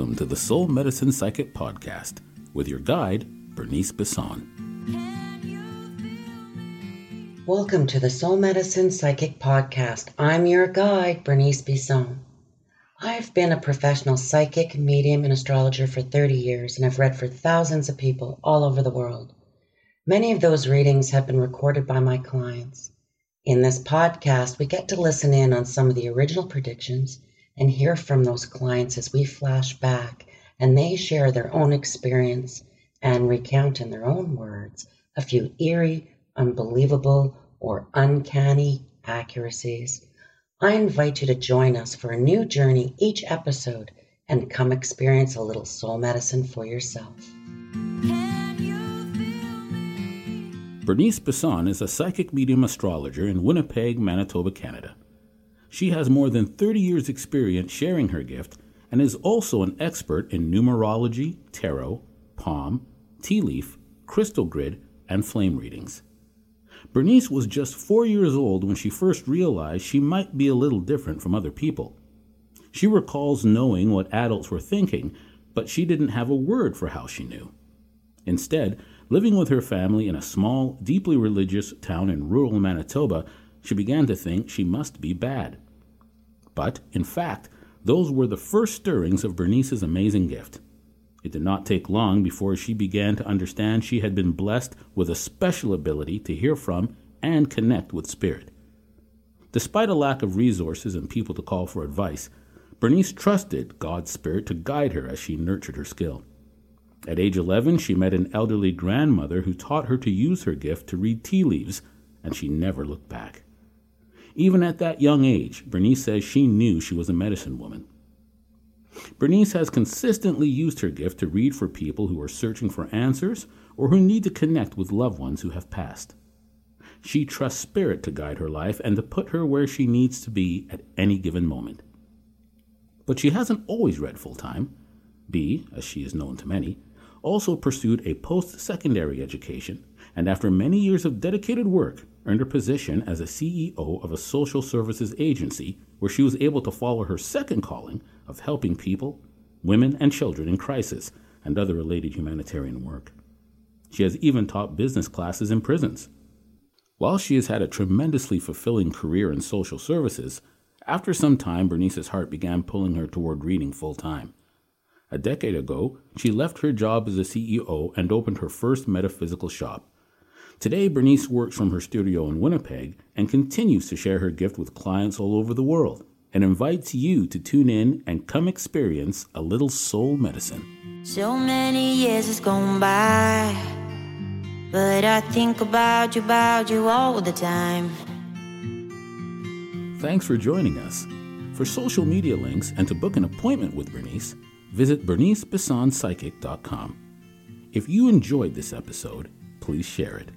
Welcome to the Soul Medicine Psychic Podcast with your guide, Bernice Bisson. Welcome to the Soul Medicine Psychic Podcast. I'm your guide, Bernice Bisson. I've been a professional psychic, medium, and astrologer for 30 years, and I've read for thousands of people all over the world. Many of those readings have been recorded by my clients. In this podcast, we get to listen in on some of the original predictions and hear from those clients as we flash back and they share their own experience and recount in their own words a few eerie, unbelievable, or uncanny accuracies. I invite you to join us for a new journey each episode and come experience a little soul medicine for yourself. Bernice Bisson is a psychic medium astrologer in Winnipeg, Manitoba, Canada. She has more than 30 years' experience sharing her gift and is also an expert in numerology, tarot, palm, tea leaf, crystal grid, and flame readings. Bernice was just four years old when she first realized she might be a little different from other people. She recalls knowing what adults were thinking, but she didn't have a word for how she knew. Instead, living with her family in a small, deeply religious town in rural Manitoba, she began to think she must be bad. But, in fact, those were the first stirrings of Bernice's amazing gift. It did not take long before she began to understand she had been blessed with a special ability to hear from and connect with spirit. Despite a lack of resources and people to call for advice, Bernice trusted God's spirit to guide her as she nurtured her skill. At age 11, she met an elderly grandmother who taught her to use her gift to read tea leaves, and she never looked back. Even at that young age, Bernice says she knew she was a medicine woman. Bernice has consistently used her gift to read for people who are searching for answers or who need to connect with loved ones who have passed. She trusts spirit to guide her life and to put her where she needs to be at any given moment. But she hasn't always read full time. B, as she is known to many, also pursued a post secondary education and, after many years of dedicated work, earned a position as a CEO of a social services agency where she was able to follow her second calling of helping people, women, and children in crisis and other related humanitarian work. She has even taught business classes in prisons. While she has had a tremendously fulfilling career in social services, after some time, Bernice's heart began pulling her toward reading full time. A decade ago, she left her job as a CEO and opened her first metaphysical shop. Today, Bernice works from her studio in Winnipeg and continues to share her gift with clients all over the world and invites you to tune in and come experience a little soul medicine. So many years has gone by, but I think about you, about you all the time. Thanks for joining us. For social media links and to book an appointment with Bernice, visit bernicebissonpsychic.com. If you enjoyed this episode, please share it.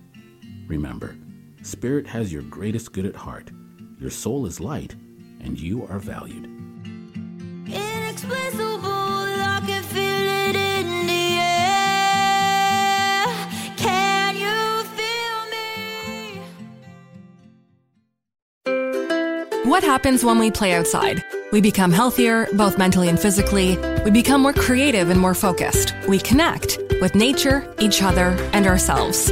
Remember, Spirit has your greatest good at heart. Your soul is light, and you are valued. Inexplicable, I can feel it in the air. Can you feel me? What happens when we play outside? We become healthier, both mentally and physically. We become more creative and more focused. We connect with nature, each other, and ourselves.